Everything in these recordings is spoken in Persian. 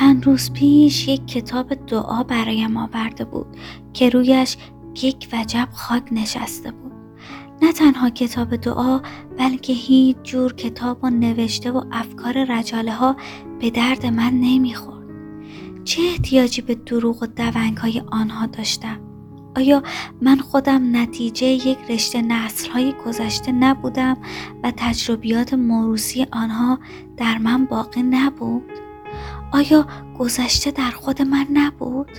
چند روز پیش یک کتاب دعا برایم آورده بود که رویش یک وجب خاک نشسته بود. نه تنها کتاب دعا بلکه هیچ جور کتاب و نوشته و افکار رجاله ها به درد من نمی‌خورد. چه احتیاجی به دروغ و دونگ های آنها داشتم؟ آیا من خودم نتیجه یک رشته نسل های گذشته نبودم و تجربیات موروسی آنها در من باقی نبود؟ آیا گذشته در خود من نبود؟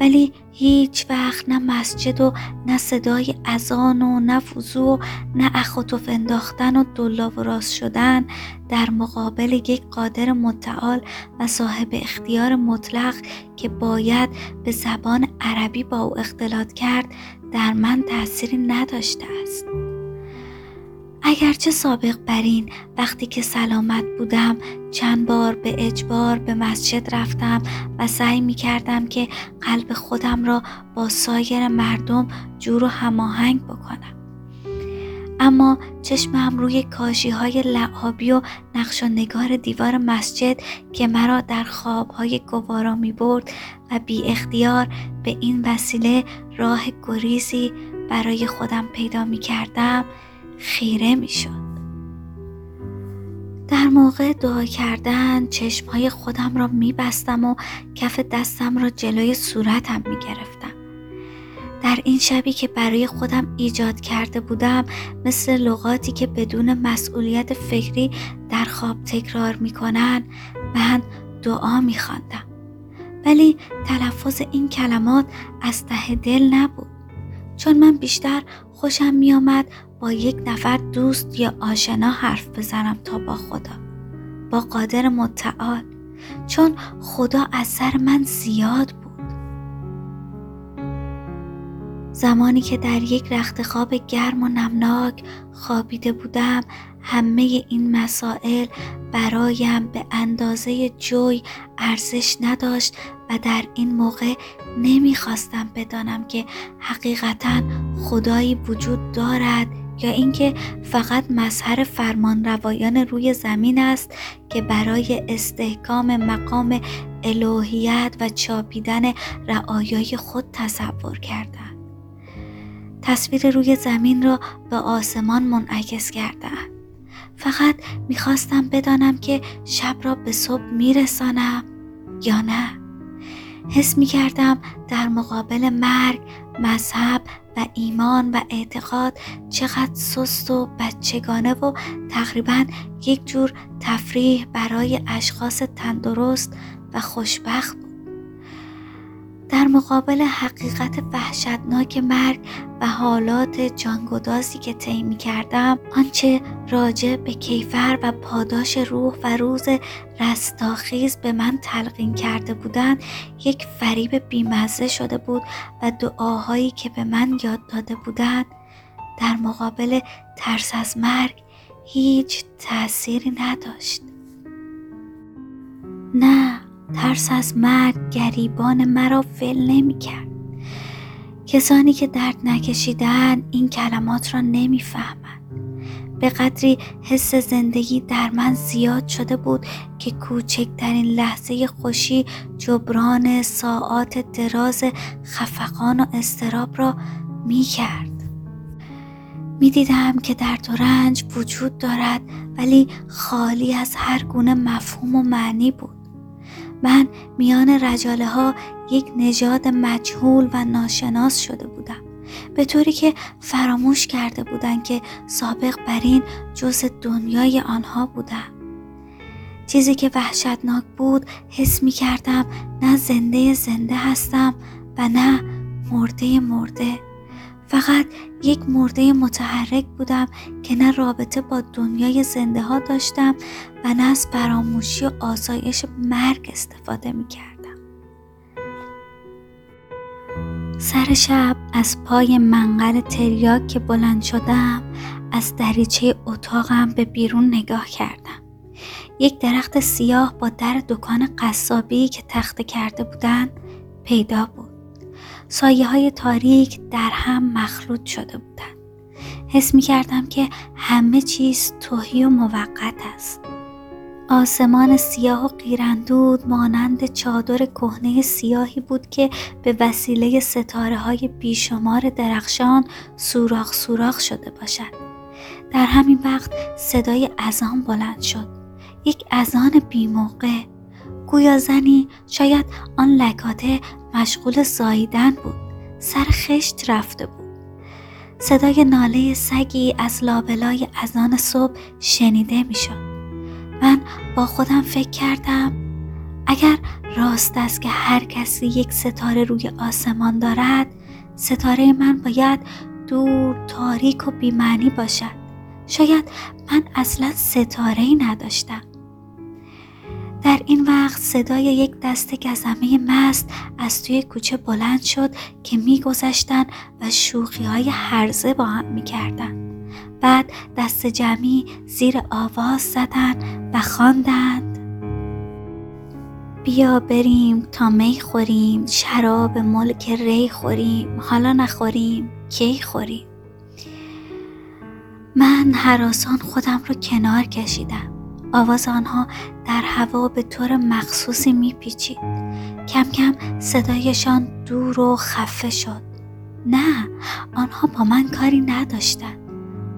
ولی هیچ وقت نه مسجد و نه صدای اذان و نه وضو و نه اخوتوف انداختن و دلا و راست شدن در مقابل یک قادر متعال و صاحب اختیار مطلق که باید به زبان عربی با او اختلاط کرد در من تأثیری نداشته است. اگرچه سابق بر این وقتی که سلامت بودم چند بار به اجبار به مسجد رفتم و سعی می کردم که قلب خودم را با سایر مردم جور و هماهنگ بکنم. اما چشمم روی کاشی های لعابی و نقش و نگار دیوار مسجد که مرا در خوابهای گوارا می برد و بی اختیار به این وسیله راه گریزی برای خودم پیدا می کردم خیره می شد. در موقع دعا کردن چشمهای خودم را می بستم و کف دستم را جلوی صورتم می گرفتم. در این شبی که برای خودم ایجاد کرده بودم مثل لغاتی که بدون مسئولیت فکری در خواب تکرار می کنن من دعا می خواندم. ولی تلفظ این کلمات از ته دل نبود چون من بیشتر خوشم می آمد با یک نفر دوست یا آشنا حرف بزنم تا با خدا. با قادر متعال. چون خدا از سر من زیاد بود. زمانی که در یک رخت خواب گرم و نمناک خوابیده بودم همه این مسائل برایم به اندازه جوی ارزش نداشت و در این موقع نمی‌خواستم بدانم که حقیقتا خدایی وجود دارد یا اینکه فقط مظهر فرمان روایان روی زمین است که برای استحکام مقام الوهیت و چاپیدن رعایای خود تصور کردند. تصویر روی زمین را به آسمان منعکس کردند. فقط می‌خواستم بدانم که شب را به صبح میرسانم یا نه. حس می کردم در مقابل مرگ مذهب و ایمان و اعتقاد چقدر سست و بچگانه و تقریبا یک جور تفریح برای اشخاص تندرست و خوشبخت. در مقابل حقیقت وحشتناک مرگ و حالات جانگدازی که طی کردم آنچه راجع به کیفر و پاداش روح و روز رستاخیز به من تلقین کرده بودند یک فریب بیمزه شده بود و دعاهایی که به من یاد داده بودند. در مقابل ترس از مرگ هیچ تأثیری نداشت. نه ترس از مرگ گریبان مرا فل نمی کرد. کسانی که درد نکشیدن این کلمات را نمی‌فهمند. به قدری حس زندگی در من زیاد شده بود که کوچکترین لحظه خوشی جبران ساعات دراز خفقان و استراب را می کرد. می دیدم که درد و رنج وجود دارد ولی خالی از هر گونه مفهوم و معنی بود. من میان رجاله ها یک نژاد مجهول و ناشناس شده بودم. به طوری که فراموش کرده بودند که سابق بر این جز دنیای آنها بودم. چیزی که وحشتناک بود حس می کردم نه زنده زنده هستم و نه مرده مرده. فقط یک مرده متحرک بودم که نه رابطه با دنیای زنده ها داشتم و نه از فراموشی و آسایش مرگ استفاده می کردم. سر شب از پای منقل تریاک که بلند شدم از دریچه اتاقم به بیرون نگاه کردم. یک درخت سیاه با در دکان قصابی که تخته کرده بودند پیدا بود. سایه های تاریک در هم مخلوط شده بودند. حس می کردم که همه چیز توهی و موقت است. آسمان سیاه و قیرندود مانند چادر کهنه سیاهی بود که به وسیله ستاره های بیشمار درخشان سوراخ سوراخ شده باشد. در همین وقت صدای اذان بلند شد. یک اذان بیموقع. گویا زنی شاید آن لکاته مشغول زاییدن بود. سر خشت رفته بود. صدای ناله سگی از لابلای اذان صبح شنیده می‌شد. من با خودم فکر کردم اگر راست است که هر کسی یک ستاره روی آسمان دارد ستاره من باید دور تاریک و بیمعنی باشد شاید من اصلا ستاره ای نداشتم در این وقت صدای یک دست گزمه مست از توی کوچه بلند شد که میگذشتن و شوخی های هرزه با هم می‌کردن. بعد دست جمعی زیر آواز زدن و خواندند. بیا بریم تا می خوریم شراب ملک ری خوریم حالا نخوریم کی خوریم؟ من حراسان خودم رو کنار کشیدم. آواز آنها در هوا به طور مخصوصی میپیچید. کم کم صدایشان دور و خفه شد. نه آنها با من کاری نداشتند.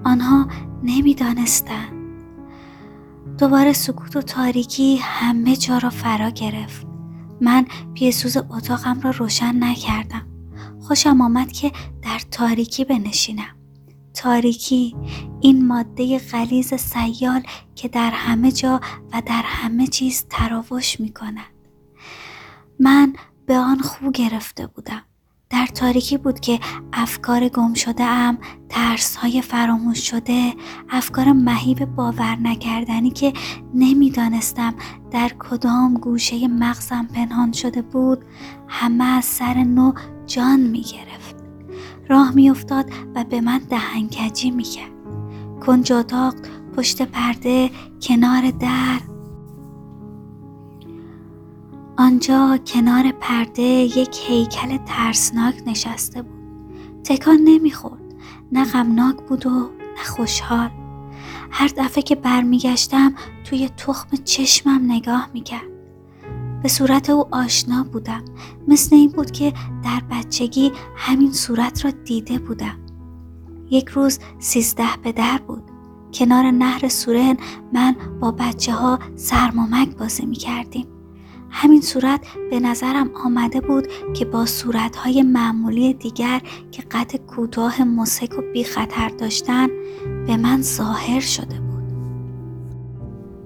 آنها نمی‌دانستند. دوباره سکوت و تاریکی همه جا را فرا گرفت. من پیسوز اتاقم را روشن نکردم. خوشم آمد که در تاریکی بنشینم. تاریکی این ماده غلیز سیال که در همه جا و در همه چیز تراوش می کند. من به آن خو گرفته بودم. در تاریکی بود که افکار گم شده ام، ترس های فراموش شده، افکار مهیب باور نکردنی که نمی‌دانستم در کدام گوشه مغزم پنهان شده بود، همه از سر نو جان می گرفت. راه میافتاد و به من دهنکجی می‌کرد. کنج اتاق پشت پرده کنار در. آنجا کنار پرده یک هیکل ترسناک نشسته بود. تکان نمی‌خورد. نه غمناک بود و نه خوشحال. هر دفعه که برمیگشتم توی تخم چشمم نگاه می‌کرد. به صورت او آشنا بودم مثل این بود که در بچگی همین صورت را دیده بودم یک روز سیزده به در بود کنار نهر سورن من با بچه ها سرمامک بازی می کردیم. همین صورت به نظرم آمده بود که با صورتهای معمولی دیگر که قد کوتاه مسک و بی خطر داشتن به من ظاهر شده بود.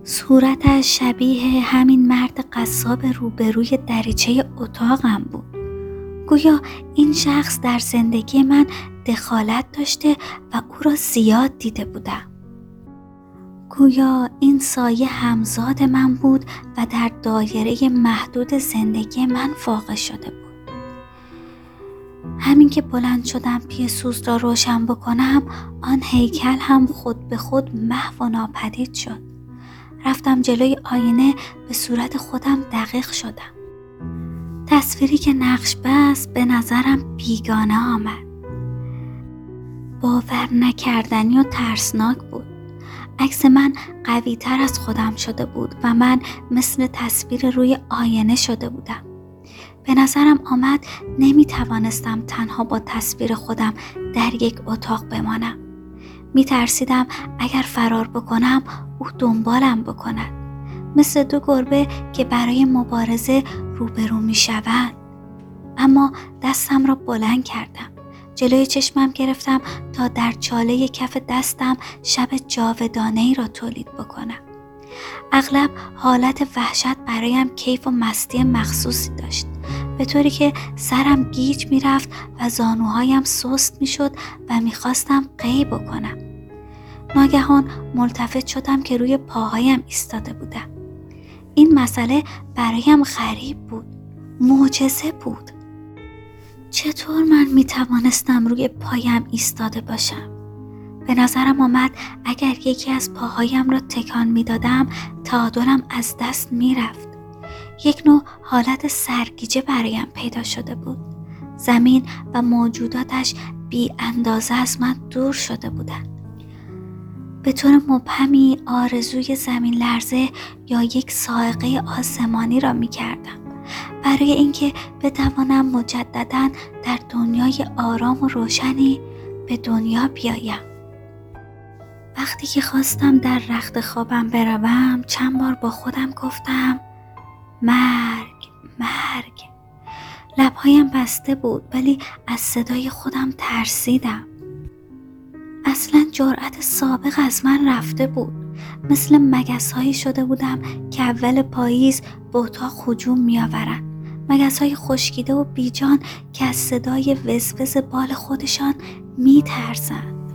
صورتش شبیه همین مرد قصاب روبروی دریچه اتاقم بود. گویا این شخص در زندگی من دخالت داشته و او را زیاد دیده بودم. گویا این سایه همزاد من بود و در دایره محدود زندگی من واقع شده بود. همین که بلند شدم پی سوز را روشن بکنم آن هیکل هم خود به خود محو و ناپدید شد. رفتم جلوی آینه به صورت خودم دقیق شدم. تصویری که نقش بست به نظرم بیگانه آمد. باور نکردنی و ترسناک بود. عکس من قوی تر از خودم شده بود و من مثل تصویر روی آینه شده بودم. به نظرم آمد نمی توانستم تنها با تصویر خودم در یک اتاق بمانم. می ترسیدم اگر فرار بکنم او دنبالم بکند. مثل دو گربه که برای مبارزه روبرو می شوند. اما دستم را بلند کردم. جلوی چشمم گرفتم تا در چاله کف دستم شب جاودانه ای را تولید بکنم. اغلب حالت وحشت برایم کیف و مستی مخصوصی داشت. به طوری که سرم گیج می‌رفت و زانوهایم سست می‌شد و می‌خواستم قی بکنم. ناگهان ملتفت شدم که روی پاهایم ایستاده بودم. این مسئله برایم غریب بود. معجزه بود. چطور من می توانستم روی پایم ایستاده باشم؟ به نظرم آمد اگر یکی از پاهایم را تکان می دادم تعادلم از دست می رفت. یک نوع حالت سرگیجه برایم پیدا شده بود. زمین و موجوداتش بی اندازه از من دور شده بودند. به طور مبهمی آرزوی زمین لرزه یا یک سائقه آسمانی را می کردم برای اینکه بتوانم مجددا در دنیای آرام و روشنی به دنیا بیایم وقتی که خواستم در رخت خوابم بروم چند بار با خودم گفتم مرگ مرگ لبهایم بسته بود ولی از صدای خودم ترسیدم اصلا جرأت سابق از من رفته بود مثل مگس هایی شده بودم که اول پاییز به اتاق می آورن. مگس های خشکیده و بیجان که از صدای وزوز بال خودشان می ترزند.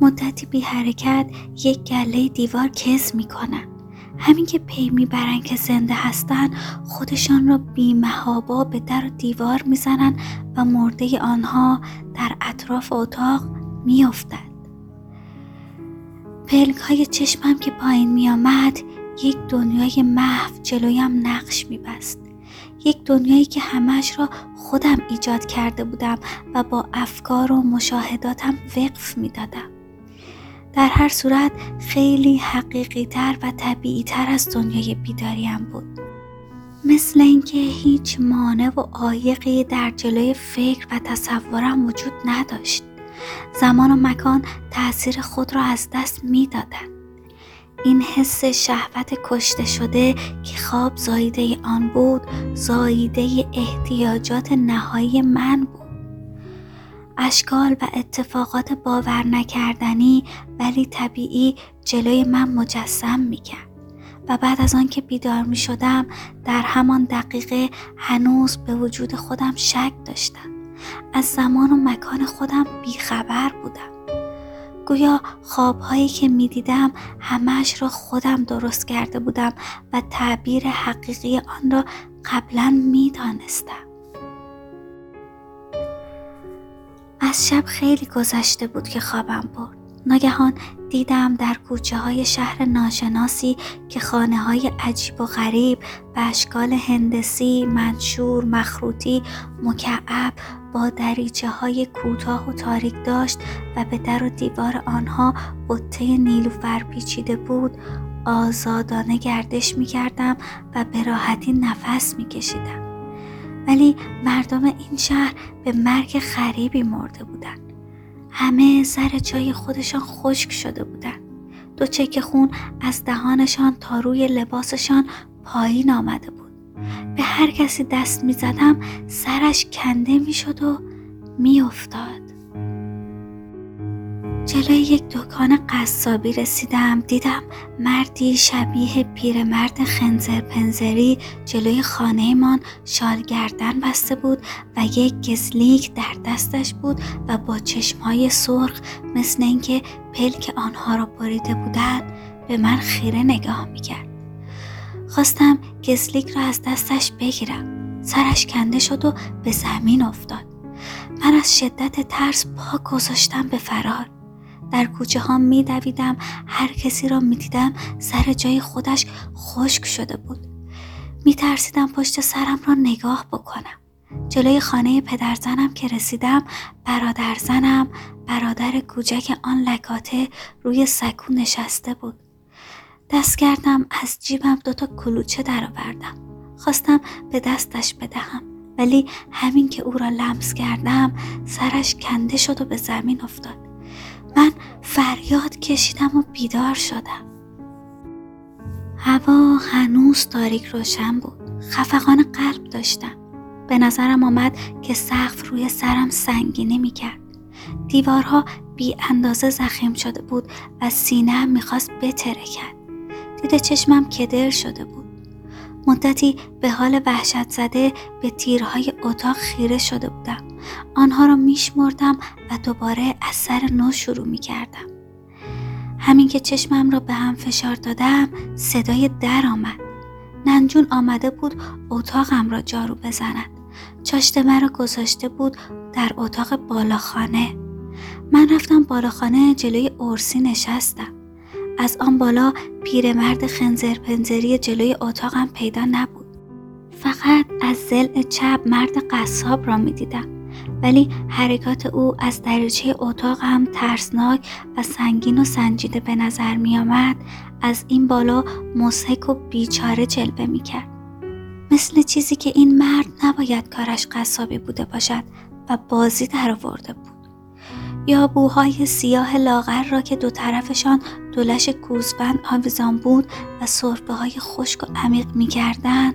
مدتی بی حرکت یک گله دیوار کز می کنن. همین که پی می‌برن که زنده هستن خودشان را بیمهابا به در و دیوار می‌زنن و مرده آنها در اطراف اتاق میافتد. پلک های چشمم که پایین میآمد یک دنیای محو جلویم نقش میبست. یک دنیایی که همش را خودم ایجاد کرده بودم و با افکار و مشاهداتم وقف می‌دادم. در هر صورت خیلی حقیقی تر و طبیعی تر از دنیای بیداریم بود. مثل اینکه هیچ مانع و عایقی در جلوی فکر و تصورم وجود نداشت. زمان و مکان تاثیر خود را از دست می‌دادند. این حس شهوت کشته شده که خواب زایده آن بود زایده احتیاجات نهایی من بود. اشکال و اتفاقات باور نکردنی ولی طبیعی جلوی من مجسم می‌کرد. و بعد از آنکه بیدار می شدم در همان دقیقه هنوز به وجود خودم شک داشتم. از زمان و مکان خودم بیخبر بودم. گویا خوابهایی که می دیدم همش را خودم درست کرده بودم و تعبیر حقیقی آن را قبلا می از شب خیلی گذشته بود که خوابم برد. ناگهان دیدم در کوچه های شهر ناشناسی که خانه های عجیب و غریب به اشکال هندسی، منشور، مخروطی، مکعب با دریچه های کوتاه و تاریک داشت و به در و دیوار آنها بطه نیلوفر پیچیده بود آزادانه گردش می کردم و به راحتی نفس می کشیدم. ولی مردم این شهر به مرگ خریبی مرده بودند. همه سر جای خودشان خشک شده بودند. دو چک خون از دهانشان تا روی لباسشان پایین آمده بود. به هر کسی دست می زدم سرش کنده می شد و می افتاد. جلوی یک دکان قصابی رسیدم. دیدم مردی شبیه پیرمرد خنزر پنزری جلوی خانهمان شال گردن بسته بود و یک گزلیک در دستش بود و با چشمهای سرخ مثل اینکه پلک آنها را بریده بودند به من خیره نگاه می‌کرد. خواستم گزلیک را از دستش بگیرم. سرش کنده شد و به زمین افتاد. من از شدت ترس پا گذاشتم به فرار. در کوچه ها می دویدم هر کسی را می دیدم سر جای خودش خشک شده بود. می ترسیدم پشت سرم را نگاه بکنم. جلوی خانه پدرزنم که رسیدم برادر زنم برادر کوچک آن لکاته روی سکو نشسته بود. دست کردم از جیبم دوتا کلوچه درآوردم. خواستم به دستش بدهم ولی همین که او را لمس کردم سرش کنده شد و به زمین افتاد. من فریاد کشیدم و بیدار شدم. هوا هنوز تاریک روشن بود. خفقان قلب داشتم. به نظرم آمد که سقف روی سرم سنگینی می‌کرد. دیوارها بی اندازه زخیم شده بود و سینه می‌خواست بترکد دید چشمم کدر شده بود. مدتی به حال وحشت زده به تیرهای اتاق خیره شده بودم. آنها را میشمردم و دوباره از سر نو شروع می کردم. همین که چشمم را به هم فشار دادم صدای در آمد. ننجون آمده بود اتاقم را جارو بزند. چاشت مرا گذاشته بود در اتاق بالاخانه. من رفتم بالاخانه جلوی ارسی نشستم. از آن بالا پیرمرد خنزر پنزری جلوی اتاقم پیدا نبود. فقط از زل چپ مرد قصاب را می دیدم. ولی حرکات او از دریچه اتاق هم ترسناک و سنگین و سنجیده به نظر می آمد از این بالا مسحک و بیچاره جلوه می کرد. مثل چیزی که این مرد نباید کارش قصابی بوده باشد و بازی در آورده بود. یا بوهای سیاه لاغر را که دو طرفشان دولش گوزبند آویزان بود و صرفه های خشک و عمیق می کردن.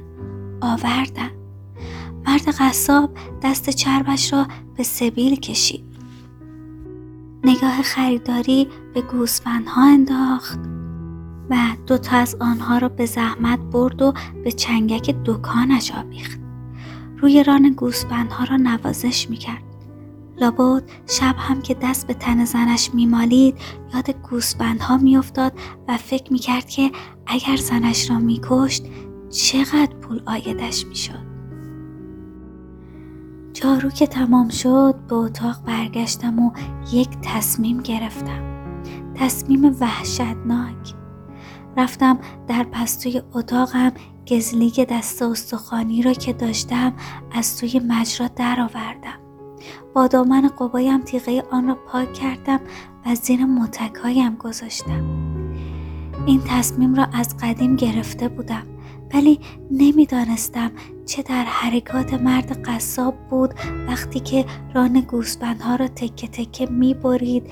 مرد قصاب دست چربش را به سبیل کشید. نگاه خریداری به گوسفندها انداخت و دوتا از آنها را به زحمت برد و به چنگک دکانش آویخت. روی ران گوسفندها را نوازش می‌کرد. لابد شب هم که دست به تن زنش میمالید یاد گوسفندها میافتاد و فکر می‌کرد که اگر زنش را میکشت چقدر پول آیدش می‌شد جارو که تمام شد به اتاق برگشتم و یک تصمیم گرفتم. تصمیم وحشتناک. رفتم در پستوی اتاقم گزلیگ دست استخوانی را که داشتم از توی مجرا درآوردم. با دامن قبایم تیغه آن را پاک کردم و زیر متکایم گذاشتم. این تصمیم را از قدیم گرفته بودم. ولی نمی‌دانستم چه در حرکات مرد قصاب بود وقتی که ران گوسفندها را تکه تکه می برید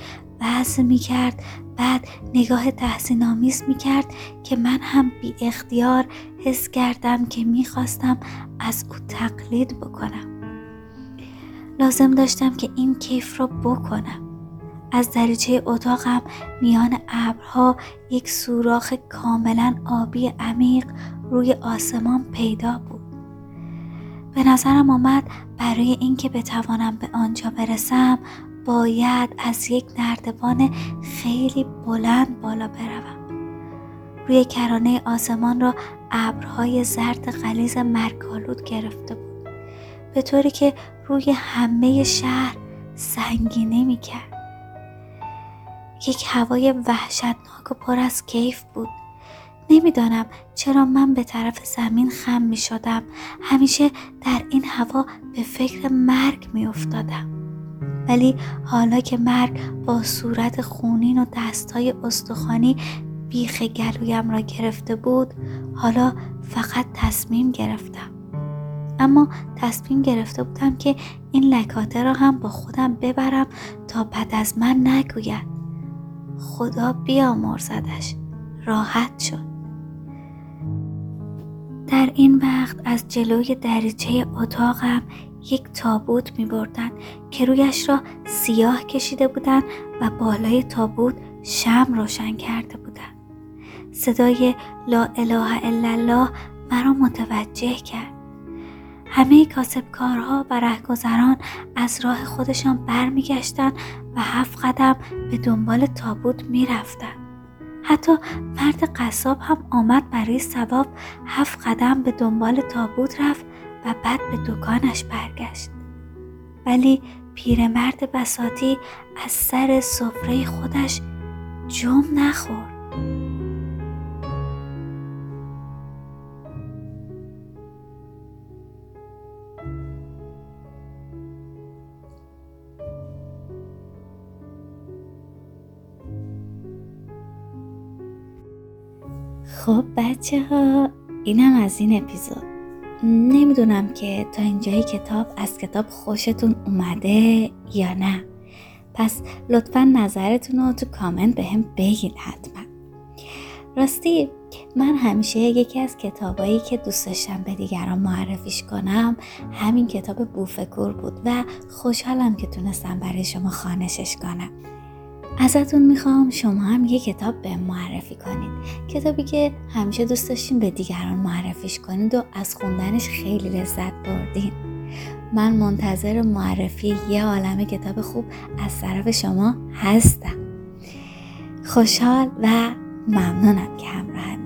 وضع می کرد بعد نگاه تحسین آمیز می کرد که من هم بی اختیار حس کردم که می خواستم از او تقلید بکنم. لازم داشتم که این کیف را بکنم. از دریچه اتاقم میان ابرها یک سوراخ کاملا آبی عمیق روی آسمان پیدا بود. به نظرم آمد برای اینکه بتوانم به آنجا برسم باید از یک نردبان خیلی بلند بالا بروم. روی کرانه آسمان را ابرهای زرد غلیز مرکالود گرفته بود. به طوری که روی همه شهر سنگینه می کرد. یک هوای وحشتناک و پر از کیف بود. نمی‌دانم چرا من به طرف زمین خم می شدم همیشه در این هوا به فکر مرگ می افتادم ولی حالا که مرگ با صورت خونین و دستای استخوانی بیخ گلویم را گرفته بود حالا فقط تصمیم گرفتم. اما تصمیم گرفته بودم که این لکاته را هم با خودم ببرم تا بعد از من نگوید. خدا بیامرزدش. راحت شد. در این وقت از جلوی دریچه اتاقم یک تابوت می بردن که رویش را سیاه کشیده بودند و بالای تابوت شم روشن کرده بودند. صدای لا اله الا الله مرا متوجه کرد. همه کاسبکارها و رهگذران از راه خودشان برمیگشتند و هفت قدم به دنبال تابوت می‌رفتند. حتی مرد قصاب هم آمد برای ثواب هفت قدم به دنبال تابوت رفت و بعد به دکانش برگشت. ولی پیرمرد بساتی از سر سفره خودش جم نخورد. خب بچه ها اینم از این اپیزود. نمی‌دونم که تا اینجای کتاب از کتاب خوشتون اومده یا نه. پس لطفا نظرتون رو تو کامنت به هم بگین حتما. راستی من همیشه یکی از کتابایی که دوست داشتم به دیگران معرفیش کنم همین کتاب بوفکور بود و خوشحالم که تونستم برای شما خانشش کنم. ازتون می‌خوام شما هم یه کتاب به معرفی کنید. کتابی که همیشه دوست داشتین به دیگران معرفیش کنید و از خوندنش خیلی لذت بردین. من منتظر معرفی یه عالم کتاب خوب از طرف شما هستم. خوشحال و ممنونم که همراه